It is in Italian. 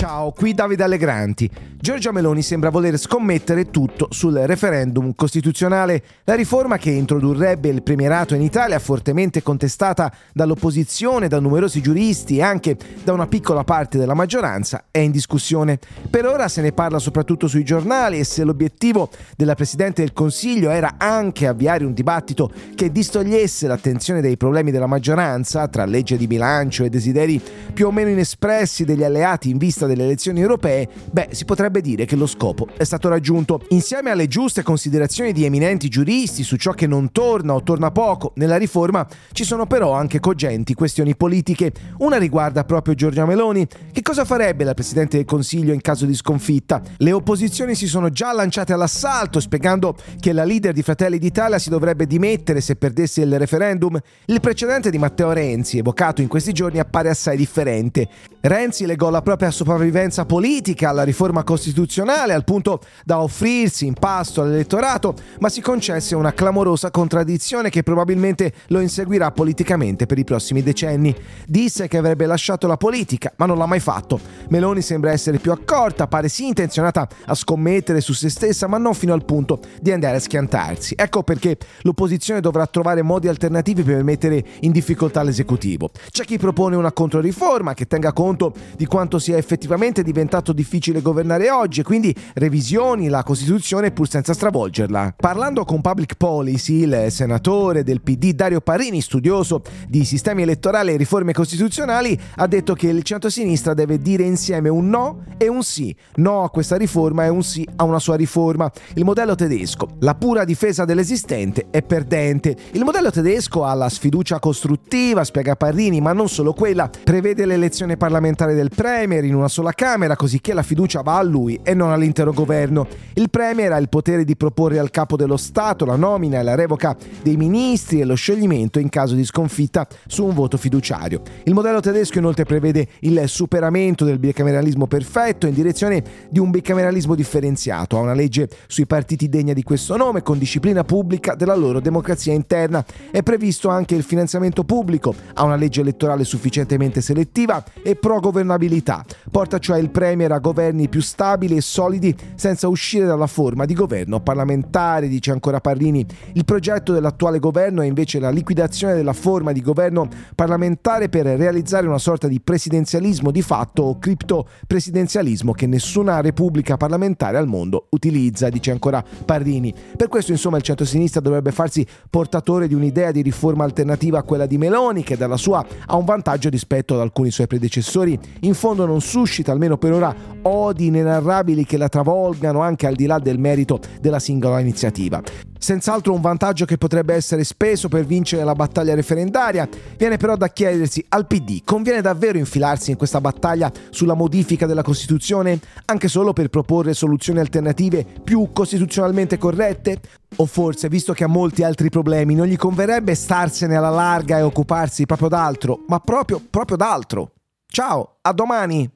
Ciao, qui Davide Allegranti. Giorgia Meloni sembra voler scommettere tutto sul referendum costituzionale. La riforma che introdurrebbe il premierato in Italia, fortemente contestata dall'opposizione, da numerosi giuristi e anche da una piccola parte della maggioranza, è in discussione. Per ora se ne parla soprattutto sui giornali e se l'obiettivo della Presidente del Consiglio era anche avviare un dibattito che distogliesse l'attenzione dai problemi della maggioranza, tra legge di bilancio e desideri più o meno inespressi degli alleati in vista delle elezioni europee, beh, si potrebbe dire che lo scopo è stato raggiunto. Insieme alle giuste considerazioni di eminenti giuristi su ciò che non torna o torna poco nella riforma, ci sono però anche cogenti questioni politiche. Una riguarda proprio Giorgia Meloni. Che cosa farebbe la Presidente del Consiglio in caso di sconfitta? Le opposizioni si sono già lanciate all'assalto spiegando che la leader di Fratelli d'Italia si dovrebbe dimettere se perdesse il referendum. Il precedente di Matteo Renzi, evocato in questi giorni, appare assai differente. Renzi legò la propria sopravvivenza politica alla riforma costituzionale al punto da offrirsi in pasto all'elettorato, ma si concesse una clamorosa contraddizione che probabilmente lo inseguirà politicamente per i prossimi decenni. Disse che avrebbe lasciato la politica, ma non l'ha mai fatto. Meloni sembra essere più accorta, pare sì intenzionata a scommettere su se stessa, ma non fino al punto di andare a schiantarsi. Ecco perché l'opposizione dovrà trovare modi alternativi per mettere in difficoltà l'esecutivo. C'è chi propone una controriforma che tenga conto di quanto sia effettivamente diventato difficile governare oggi e quindi revisioni la Costituzione pur senza stravolgerla. Parlando con Public Policy, il senatore del PD Dario Parini, studioso di sistemi elettorali e riforme costituzionali, ha detto che il centro-sinistra deve dire insieme un no e un sì. No a questa riforma e un sì a una sua riforma. Il modello tedesco, la pura difesa dell'esistente, è perdente. Il modello tedesco ha la sfiducia costruttiva, spiega Parini, ma non solo quella, prevede l'elezione parlamentare del Premier in una sola Camera, così che la fiducia va a lui e non all'intero governo. Il Premier ha il potere di proporre al capo dello Stato la nomina e la revoca dei ministri e lo scioglimento in caso di sconfitta su un voto fiduciario. Il modello tedesco inoltre prevede il superamento del bicameralismo perfetto in direzione di un bicameralismo differenziato. Ha una legge sui partiti degna di questo nome, con disciplina pubblica della loro democrazia interna. È previsto anche il finanziamento pubblico, ha una legge elettorale sufficientemente selettiva e pro-governabilità. Porta cioè il Premier a governi più stabili e solidi senza uscire dalla forma di governo parlamentare, dice ancora Parrini. Il progetto dell'attuale governo è invece la liquidazione della forma di governo parlamentare per realizzare una sorta di presidenzialismo di fatto o cripto-presidenzialismo che nessuna repubblica parlamentare al mondo utilizza, dice ancora Parrini. Per questo insomma il centro-sinistra dovrebbe farsi portatore di un'idea di riforma alternativa a quella di Meloni che dalla sua ha un vantaggio rispetto ad alcuni suoi predecessori in fondo non suscita, almeno per ora, odi inenarrabili che la travolgano anche al di là del merito della singola iniziativa. Senz'altro un vantaggio che potrebbe essere speso per vincere la battaglia referendaria. Viene però da chiedersi al PD, conviene davvero infilarsi in questa battaglia sulla modifica della Costituzione, anche solo per proporre soluzioni alternative più costituzionalmente corrette? O forse, visto che ha molti altri problemi, non gli converrebbe starsene alla larga e occuparsi proprio d'altro, ma proprio, proprio d'altro? Ciao, a domani!